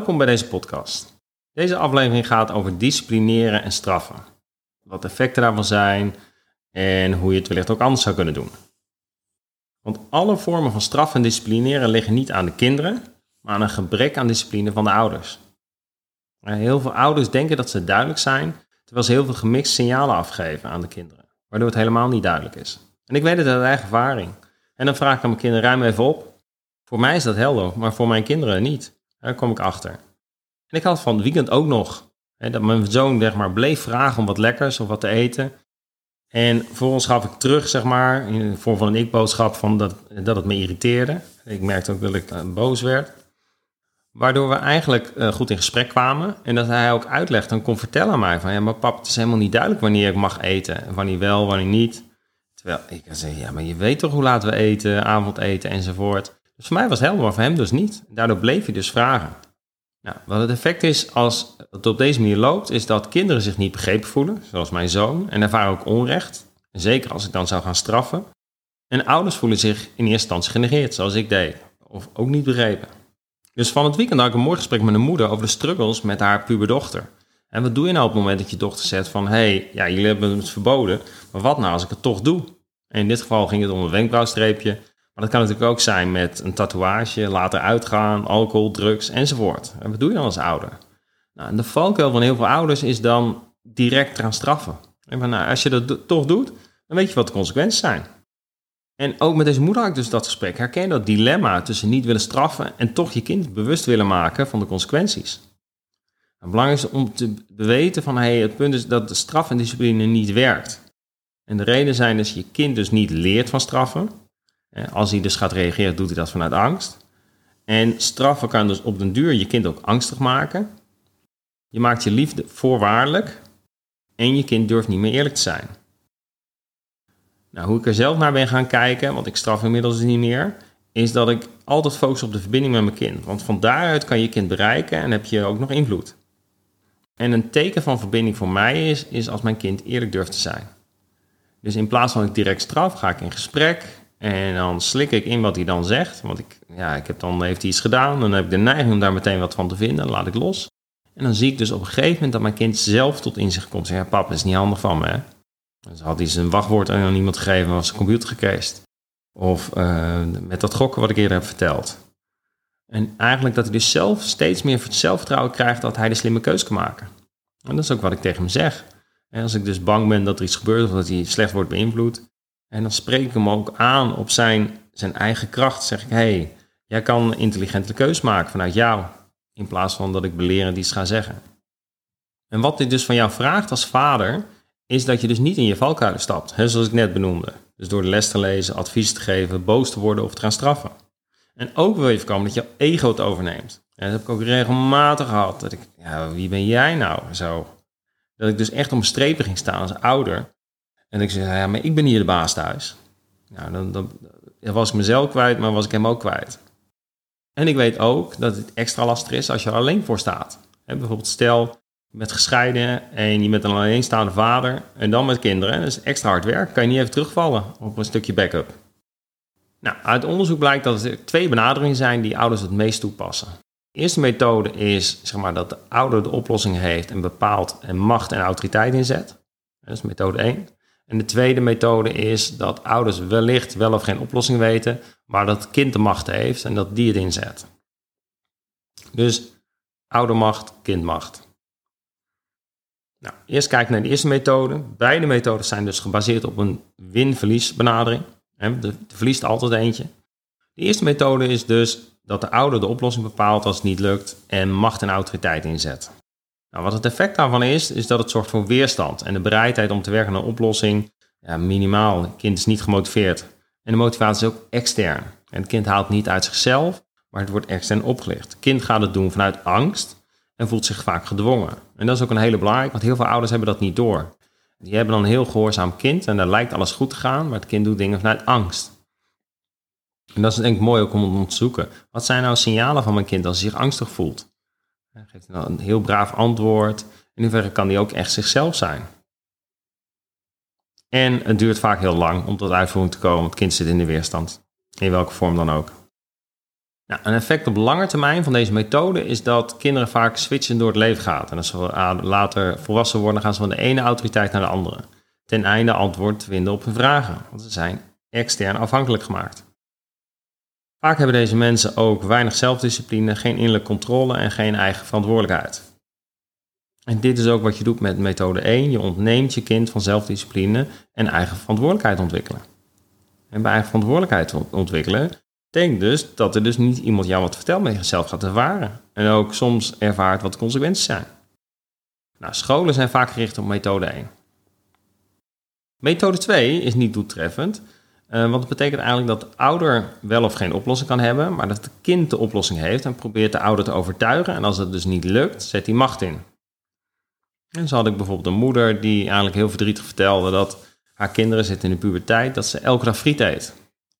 Welkom bij deze podcast. Deze aflevering gaat over disciplineren en straffen. Wat de effecten daarvan zijn en hoe je het wellicht ook anders zou kunnen doen. Want alle vormen van straffen en disciplineren liggen niet aan de kinderen, maar aan een gebrek aan discipline van de ouders. Heel veel ouders denken dat ze duidelijk zijn, terwijl ze heel veel gemixte signalen afgeven aan de kinderen, waardoor het helemaal niet duidelijk is. En ik weet het uit eigen ervaring. En dan vraag ik aan mijn kinderen ruim even op. Voor mij is dat helder, maar voor mijn kinderen niet. Daar kom ik achter. En ik had van het weekend ook nog hè, dat mijn zoon zeg maar, bleef vragen om wat lekkers of wat te eten. En vervolgens gaf ik terug, zeg maar, in de vorm van een ik-boodschap, van dat, dat het me irriteerde. Ik merkte ook dat ik uh, boos werd. Waardoor we eigenlijk uh, goed in gesprek kwamen. En dat hij ook uitlegde en kon vertellen aan mij van... ja, maar pap, het is helemaal niet duidelijk wanneer ik mag eten. Wanneer wel, wanneer niet. Terwijl ik zei, ja, maar je weet toch hoe laat we eten, avondeten enzovoort. Dus voor mij was het helder, maar voor hem dus niet. Daardoor bleef hij dus vragen. Nou, wat het effect is als het op deze manier loopt, is dat kinderen zich niet begrepen voelen, zoals mijn zoon, en ervaren ook onrecht. Zeker als ik dan zou gaan straffen. En ouders voelen zich in eerste instantie genegeerd, zoals ik deed, of ook niet begrepen. Dus van het weekend had ik een mooi gesprek met een moeder over de struggles met haar puberdochter. En wat doe je nou op het moment dat je dochter zegt van... hey, ja, jullie hebben het verboden, maar wat nou als ik het toch doe? En in dit geval ging het om een wenkbrauwstreepje. Maar dat kan natuurlijk ook zijn met een tatoeage, later uitgaan, alcohol, drugs enzovoort. En wat doe je dan als ouder? Nou, en de valkuil van heel veel ouders is dan direct gaan straffen. En van, nou, als je dat toch doet, dan weet je wat de consequenties zijn. En ook met deze moeder had ik dus dat gesprek. Herken dat dilemma tussen niet willen straffen en toch je kind bewust willen maken van de consequenties? Het belangrijk is om te weten van hey, het punt is dat de straf en discipline niet werkt. En de reden zijn dus je kind dus niet leert van straffen. Als hij dus gaat reageren, doet hij dat vanuit angst. En straffen kan dus op den duur je kind ook angstig maken. Je maakt je liefde voorwaardelijk en je kind durft niet meer eerlijk te zijn. Nou, hoe ik er zelf naar ben gaan kijken, want ik straf inmiddels niet meer, is dat ik altijd focus op de verbinding met mijn kind. Want van daaruit kan je kind bereiken en heb je ook nog invloed. En een teken van verbinding voor mij is, is als mijn kind eerlijk durft te zijn. Dus in plaats van ik direct straf, ga ik in gesprek en dan slik ik in wat hij dan zegt. Want ik, ja, ik heb dan heeft hij iets gedaan, dan heb ik de neiging om daar meteen wat van te vinden, laat ik los. En dan zie ik dus op een gegeven moment dat mijn kind zelf tot inzicht komt. Zeg, ja, pap, dat is niet handig van me. Hè? Dus had hij zijn wachtwoord aan iemand gegeven, was zijn computer gecased. Of uh, met dat gokken wat ik eerder heb verteld. En eigenlijk dat hij dus zelf steeds meer zelfvertrouwen krijgt dat hij de slimme keus kan maken. En dat is ook wat ik tegen hem zeg. En als ik dus bang ben dat er iets gebeurt of dat hij slecht wordt beïnvloed. En dan spreek ik hem ook aan op zijn, zijn eigen kracht. Zeg ik, hey, jij kan een intelligente keus maken vanuit jou. In plaats van dat ik belerend iets ga zeggen. En wat dit dus van jou vraagt als vader, is dat je dus niet in je valkuilen stapt. Hè, zoals ik net benoemde. Dus door de les te lezen, advies te geven, boos te worden of te gaan straffen. En ook wil je voorkomen dat je ego het overneemt. En dat heb ik ook regelmatig gehad. Dat ik, ja, wie ben jij nou? Zo. Dat ik dus echt om strepen ging staan als ouder. En ik zei, ja, maar ik ben hier de baas thuis. Nou, dan, dan, was ik mezelf kwijt, maar was ik hem ook kwijt. En ik weet ook dat het extra lastig is als je er alleen voor staat. bijvoorbeeld stel, je bent gescheiden en je bent een alleenstaande vader en dan met kinderen. Dat is extra hard werk. Kan je niet even terugvallen op een stukje backup. Nou, uit onderzoek blijkt dat er twee benaderingen zijn die ouders het meest toepassen. De eerste methode is zeg maar, dat de ouder de oplossing heeft en bepaalt en macht en autoriteit inzet. Dat is methode 1. En de tweede methode is dat ouders wellicht wel of geen oplossing weten, maar dat het kind de macht heeft en dat die het inzet. Dus oudermacht, kindmacht. Nou, eerst kijken naar de eerste methode. Beide methodes zijn dus gebaseerd op een win-verlies benadering. Er verliest altijd eentje. De eerste methode is dus dat de ouder de oplossing bepaalt als het niet lukt en macht en autoriteit inzet. Nou, wat het effect daarvan is, is dat het zorgt voor weerstand en de bereidheid om te werken aan een oplossing ja, minimaal. Het kind is niet gemotiveerd. En de motivatie is ook extern. En het kind haalt niet uit zichzelf, maar het wordt extern opgelicht. Het kind gaat het doen vanuit angst en voelt zich vaak gedwongen. En dat is ook een hele belangrijke, want heel veel ouders hebben dat niet door. Die hebben dan een heel gehoorzaam kind en daar lijkt alles goed te gaan, maar het kind doet dingen vanuit angst. En dat is denk ik mooi ook om te onderzoeken. Wat zijn nou signalen van mijn kind als hij zich angstig voelt? Hij geeft een heel braaf antwoord. In hoeverre kan hij ook echt zichzelf zijn? En het duurt vaak heel lang om tot uitvoering te komen. Het kind zit in de weerstand. In welke vorm dan ook. Nou, een effect op lange termijn van deze methode is dat kinderen vaak switchen door het leven gaan. En als ze later volwassen worden, gaan ze van de ene autoriteit naar de andere. Ten einde antwoord te vinden op hun vragen, want ze zijn extern afhankelijk gemaakt. Vaak hebben deze mensen ook weinig zelfdiscipline, geen innerlijke controle en geen eigen verantwoordelijkheid. En dit is ook wat je doet met methode 1. Je ontneemt je kind van zelfdiscipline en eigen verantwoordelijkheid ontwikkelen. En bij eigen verantwoordelijkheid ontwikkelen betekent dus dat er dus niet iemand jou wat vertelt, maar je zelf gaat ervaren. En ook soms ervaart wat de consequenties zijn. Nou, scholen zijn vaak gericht op methode 1. Methode 2 is niet doeltreffend, uh, want het betekent eigenlijk dat de ouder wel of geen oplossing kan hebben, maar dat het kind de oplossing heeft en probeert de ouder te overtuigen. En als dat dus niet lukt, zet hij macht in. En zo had ik bijvoorbeeld een moeder die eigenlijk heel verdrietig vertelde dat haar kinderen zitten in de puberteit, dat ze elke dag friet eet.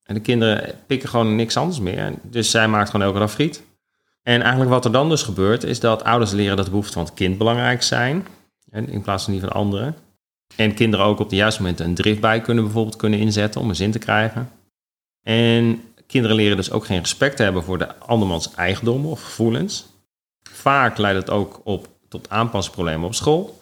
En de kinderen pikken gewoon niks anders meer. Dus zij maakt gewoon elke dag friet. En eigenlijk wat er dan dus gebeurt, is dat ouders leren dat de behoeften van het kind belangrijk zijn. In plaats van die van anderen. En kinderen ook op de juiste momenten een drift bij kunnen bijvoorbeeld kunnen inzetten om een zin te krijgen. En kinderen leren dus ook geen respect te hebben voor de andermans eigendom of gevoelens. Vaak leidt het ook op tot aanpassingsproblemen op school.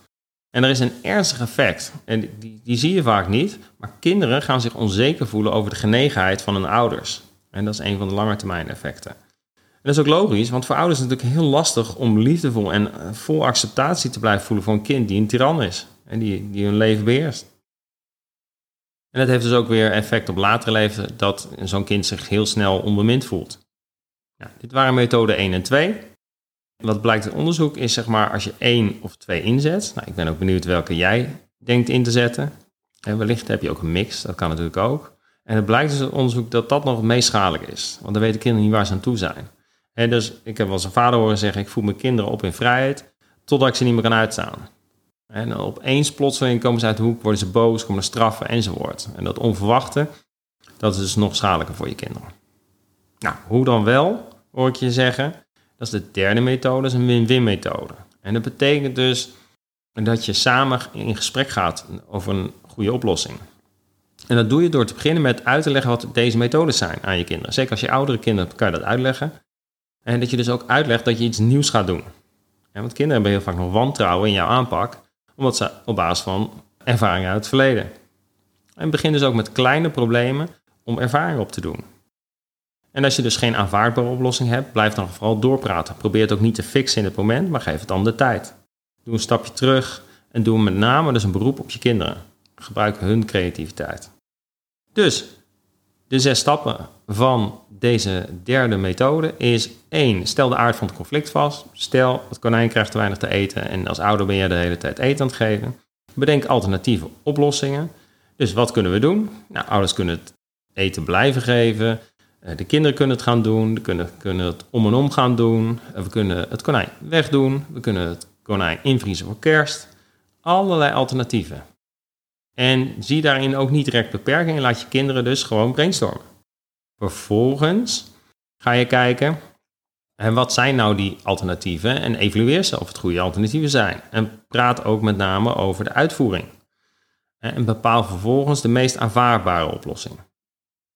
En er is een ernstig effect, en die, die zie je vaak niet, maar kinderen gaan zich onzeker voelen over de genegenheid van hun ouders. En dat is een van de langetermijn effecten. En dat is ook logisch, want voor ouders is het natuurlijk heel lastig om liefdevol en vol acceptatie te blijven voelen voor een kind die een tiran is en die, die hun leven beheerst. En dat heeft dus ook weer effect op latere leven dat zo'n kind zich heel snel onbemind voelt. Dit waren methode 1 en 2. Wat blijkt uit onderzoek is zeg maar als je één of twee inzet. Nou, ik ben ook benieuwd welke jij denkt in te zetten. En wellicht heb je ook een mix, dat kan natuurlijk ook. En het blijkt dus uit onderzoek dat dat nog het meest schadelijk is. Want dan weten kinderen niet waar ze aan toe zijn. En dus ik heb wel eens een vader horen zeggen, ik voel mijn kinderen op in vrijheid, totdat ik ze niet meer kan uitstaan. En opeens plotseling komen ze uit de hoek, worden ze boos, komen er straffen enzovoort. En dat onverwachte, dat is dus nog schadelijker voor je kinderen. Nou, hoe dan wel, hoor ik je zeggen. Dat is de derde methode, dat is een win-win methode. En dat betekent dus dat je samen in gesprek gaat over een goede oplossing. En dat doe je door te beginnen met uit te leggen wat deze methodes zijn aan je kinderen. Zeker als je oudere kinderen hebt, kan je dat uitleggen. En dat je dus ook uitlegt dat je iets nieuws gaat doen. want kinderen hebben heel vaak nog wantrouwen in jouw aanpak, omdat ze op basis van ervaringen uit het verleden. En begin dus ook met kleine problemen om ervaring op te doen. En als je dus geen aanvaardbare oplossing hebt, blijf dan vooral doorpraten. Probeer het ook niet te fixen in het moment, maar geef het dan de tijd. Doe een stapje terug en doe met name dus een beroep op je kinderen. Gebruik hun creativiteit. Dus, de zes stappen van deze derde methode is 1. Stel de aard van het conflict vast. Stel, het konijn krijgt te weinig te eten en als ouder ben je de hele tijd eten aan het geven. Bedenk alternatieve oplossingen. Dus wat kunnen we doen? Nou, ouders kunnen het eten blijven geven. Eh, de kinderen kunnen het gaan doen, we kunnen, kunnen het om en om gaan doen. Eh, we kunnen het konijn wegdoen, we kunnen het konijn invriezen voor kerst. Allerlei alternatieven. En zie daarin ook niet direct beperkingen, laat je kinderen dus gewoon brainstormen. Vervolgens ga je kijken, en wat zijn nou die alternatieven? En evalueer ze of het goede alternatieven zijn. En praat ook met name over de uitvoering. En bepaal vervolgens de meest aanvaardbare oplossing.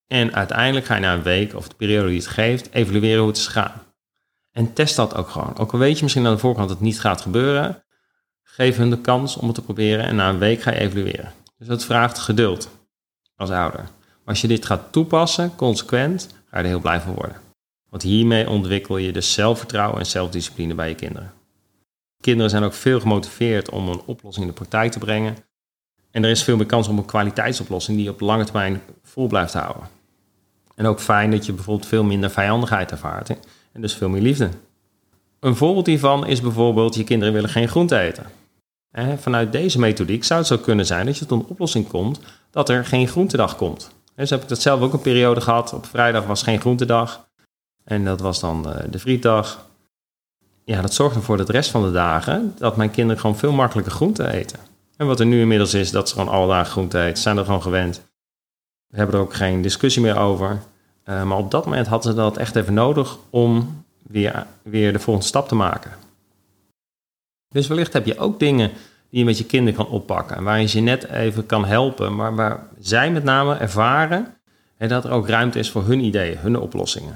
En uiteindelijk ga je na een week of de periode die het geeft, evalueren hoe het is gegaan. En test dat ook gewoon. Ook al weet je misschien aan de voorkant dat het niet gaat gebeuren, geef hun de kans om het te proberen en na een week ga je evalueren. Dus dat vraagt geduld als ouder. Maar als je dit gaat toepassen, consequent, ga je er heel blij van worden. Want hiermee ontwikkel je dus zelfvertrouwen en zelfdiscipline bij je kinderen. Kinderen zijn ook veel gemotiveerd om een oplossing in de praktijk te brengen. En er is veel meer kans op een kwaliteitsoplossing die je op lange termijn vol blijft houden. En ook fijn dat je bijvoorbeeld veel minder vijandigheid ervaart en dus veel meer liefde. Een voorbeeld hiervan is bijvoorbeeld je kinderen willen geen groente eten. Vanuit deze methodiek zou het zo kunnen zijn dat je tot een oplossing komt dat er geen groentedag komt. Dus heb ik dat zelf ook een periode gehad. Op vrijdag was geen groentedag. En dat was dan eh, de frietdag. Ja, dat zorgt ervoor dat de rest van de dagen dat mijn kinderen gewoon veel makkelijker groente eten. En wat er nu inmiddels is, dat ze gewoon alle dagen groente eten, zijn er gewoon gewend. We hebben er ook geen discussie meer over. Uh, maar op dat moment hadden ze dat echt even nodig om weer, weer de volgende stap te maken. Dus wellicht heb je ook dingen die je met je kinderen kan oppakken. En waar je ze net even kan helpen. Maar waar zij met name ervaren en dat er ook ruimte is voor hun ideeën, hun oplossingen.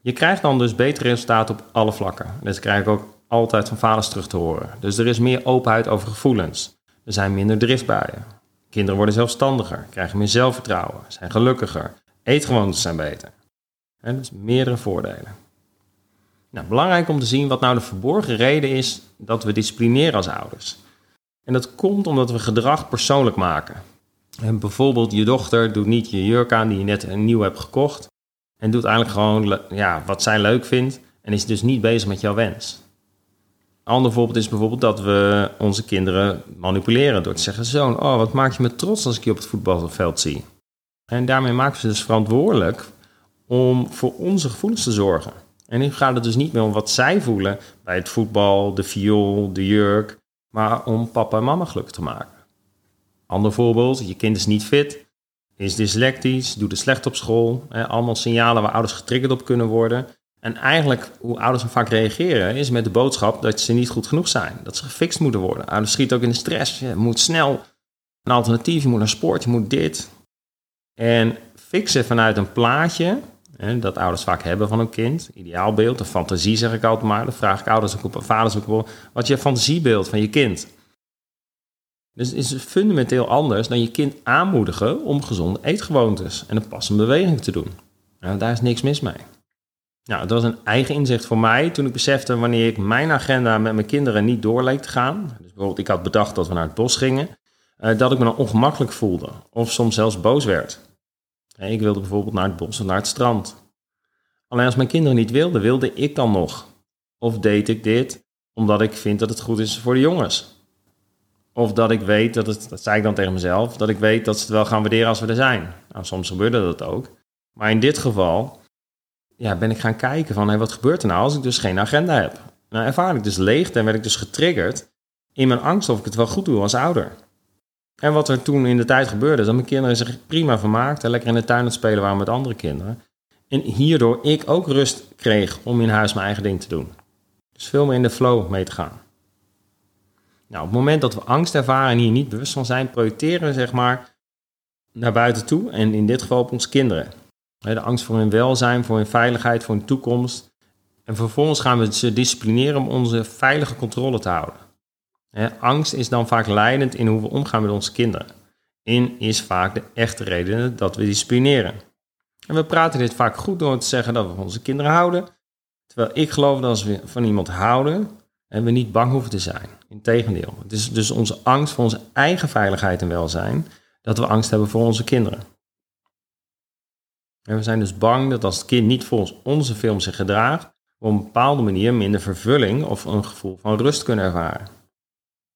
Je krijgt dan dus betere resultaten op alle vlakken. Dat krijg ik ook altijd van vaders terug te horen. Dus er is meer openheid over gevoelens. Er zijn minder driftbuien. Kinderen worden zelfstandiger, krijgen meer zelfvertrouwen, zijn gelukkiger. Eetgewoontes zijn beter. Dus meerdere voordelen. Nou, belangrijk om te zien wat nou de verborgen reden is dat we disciplineren als ouders. En dat komt omdat we gedrag persoonlijk maken. En bijvoorbeeld je dochter doet niet je jurk aan die je net een nieuw hebt gekocht. En doet eigenlijk gewoon ja, wat zij leuk vindt. En is dus niet bezig met jouw wens. Een ander voorbeeld is bijvoorbeeld dat we onze kinderen manipuleren door te zeggen: Zoon, oh, wat maak je me trots als ik je op het voetbalveld zie. En daarmee maken we ze dus verantwoordelijk om voor onze gevoelens te zorgen. En nu gaat het dus niet meer om wat zij voelen bij het voetbal, de viool, de jurk, maar om papa en mama gelukkig te maken. Ander voorbeeld, je kind is niet fit, is dyslectisch, doet het slecht op school. Hè, allemaal signalen waar ouders getriggerd op kunnen worden. En eigenlijk hoe ouders vaak reageren is met de boodschap dat ze niet goed genoeg zijn. Dat ze gefixt moeten worden. Ouders schieten ook in de stress. Je moet snel een alternatief, je moet naar sport, je moet dit. En fixen vanuit een plaatje, dat ouders vaak hebben van een kind. Ideaalbeeld, een fantasie zeg ik altijd maar. Dan vraag ik ouders ook op, vaders ook op, wat is je fantasiebeeld van je kind? Dus het is fundamenteel anders dan je kind aanmoedigen om gezonde eetgewoontes en een passende beweging te doen. Nou, daar is niks mis mee. Nou, dat was een eigen inzicht voor mij toen ik besefte wanneer ik mijn agenda met mijn kinderen niet door leek te gaan. Dus bijvoorbeeld, ik had bedacht dat we naar het bos gingen, eh, dat ik me dan ongemakkelijk voelde of soms zelfs boos werd. Ik wilde bijvoorbeeld naar het bos of naar het strand. Alleen als mijn kinderen niet wilden, wilde ik dan nog. Of deed ik dit omdat ik vind dat het goed is voor de jongens. Of dat ik weet dat het, dat zei ik dan tegen mezelf, dat ik weet dat ze het wel gaan waarderen als we er zijn. Nou, soms gebeurde dat ook. Maar in dit geval ja, ben ik gaan kijken van hey, wat gebeurt er nou als ik dus geen agenda heb. Nou ervaar ik dus leegte en werd ik dus getriggerd in mijn angst of ik het wel goed doe als ouder. En wat er toen in de tijd gebeurde, is dat mijn kinderen zich prima vermaakten, lekker in de tuin aan het spelen waren met andere kinderen. En hierdoor ik ook rust kreeg om in huis mijn eigen ding te doen. Dus veel meer in de flow mee te gaan. Nou, op het moment dat we angst ervaren en hier niet bewust van zijn, projecteren we zeg maar naar buiten toe en in dit geval op onze kinderen. De angst voor hun welzijn, voor hun veiligheid, voor hun toekomst. En vervolgens gaan we ze disciplineren om onze veilige controle te houden. Angst is dan vaak leidend in hoe we omgaan met onze kinderen. In is vaak de echte reden dat we disciplineren. En we praten dit vaak goed door te zeggen dat we van onze kinderen houden. Terwijl ik geloof dat als we van iemand houden, en we niet bang hoeven te zijn. Integendeel. Het is dus onze angst voor onze eigen veiligheid en welzijn dat we angst hebben voor onze kinderen. En we zijn dus bang dat als het kind niet volgens onze film zich gedraagt, we op een bepaalde manier minder vervulling of een gevoel van rust kunnen ervaren.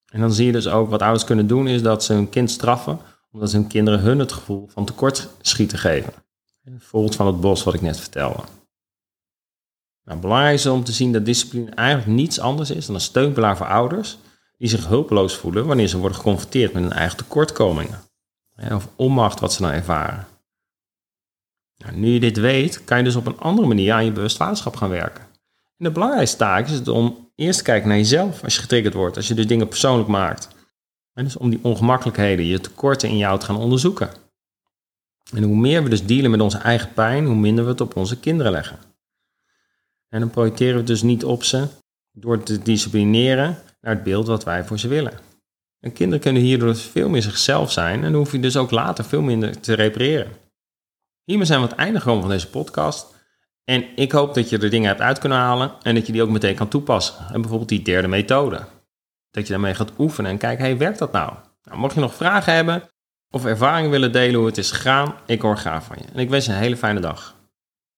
En dan zie je dus ook wat ouders kunnen doen, is dat ze hun kind straffen, omdat hun kinderen hun het gevoel van tekortschieten geven. Voorbeeld van het bos wat ik net vertelde. Nou, belangrijk is om te zien dat discipline eigenlijk niets anders is dan een steunpilaar voor ouders die zich hulpeloos voelen wanneer ze worden geconfronteerd met hun eigen tekortkomingen. Of onmacht wat ze dan ervaren. Nou, nu je dit weet, kan je dus op een andere manier aan je bewustwaarschap gaan werken. En de belangrijkste taak is het om eerst te kijken naar jezelf als je getriggerd wordt, als je dus dingen persoonlijk maakt. En dus om die ongemakkelijkheden, je tekorten in jou te gaan onderzoeken. En hoe meer we dus dealen met onze eigen pijn, hoe minder we het op onze kinderen leggen. En dan projecteren we dus niet op ze door te disciplineren naar het beeld wat wij voor ze willen. En kinderen kunnen hierdoor veel meer zichzelf zijn en dan hoef je dus ook later veel minder te repareren. Hiermee zijn we het einde gekomen van deze podcast. En ik hoop dat je er dingen hebt uit kunnen halen en dat je die ook meteen kan toepassen. En bijvoorbeeld die derde methode. Dat je daarmee gaat oefenen en kijken, hey, werkt dat nou? nou? Mocht je nog vragen hebben of ervaringen willen delen hoe het is gegaan, ik hoor graag van je. En ik wens je een hele fijne dag.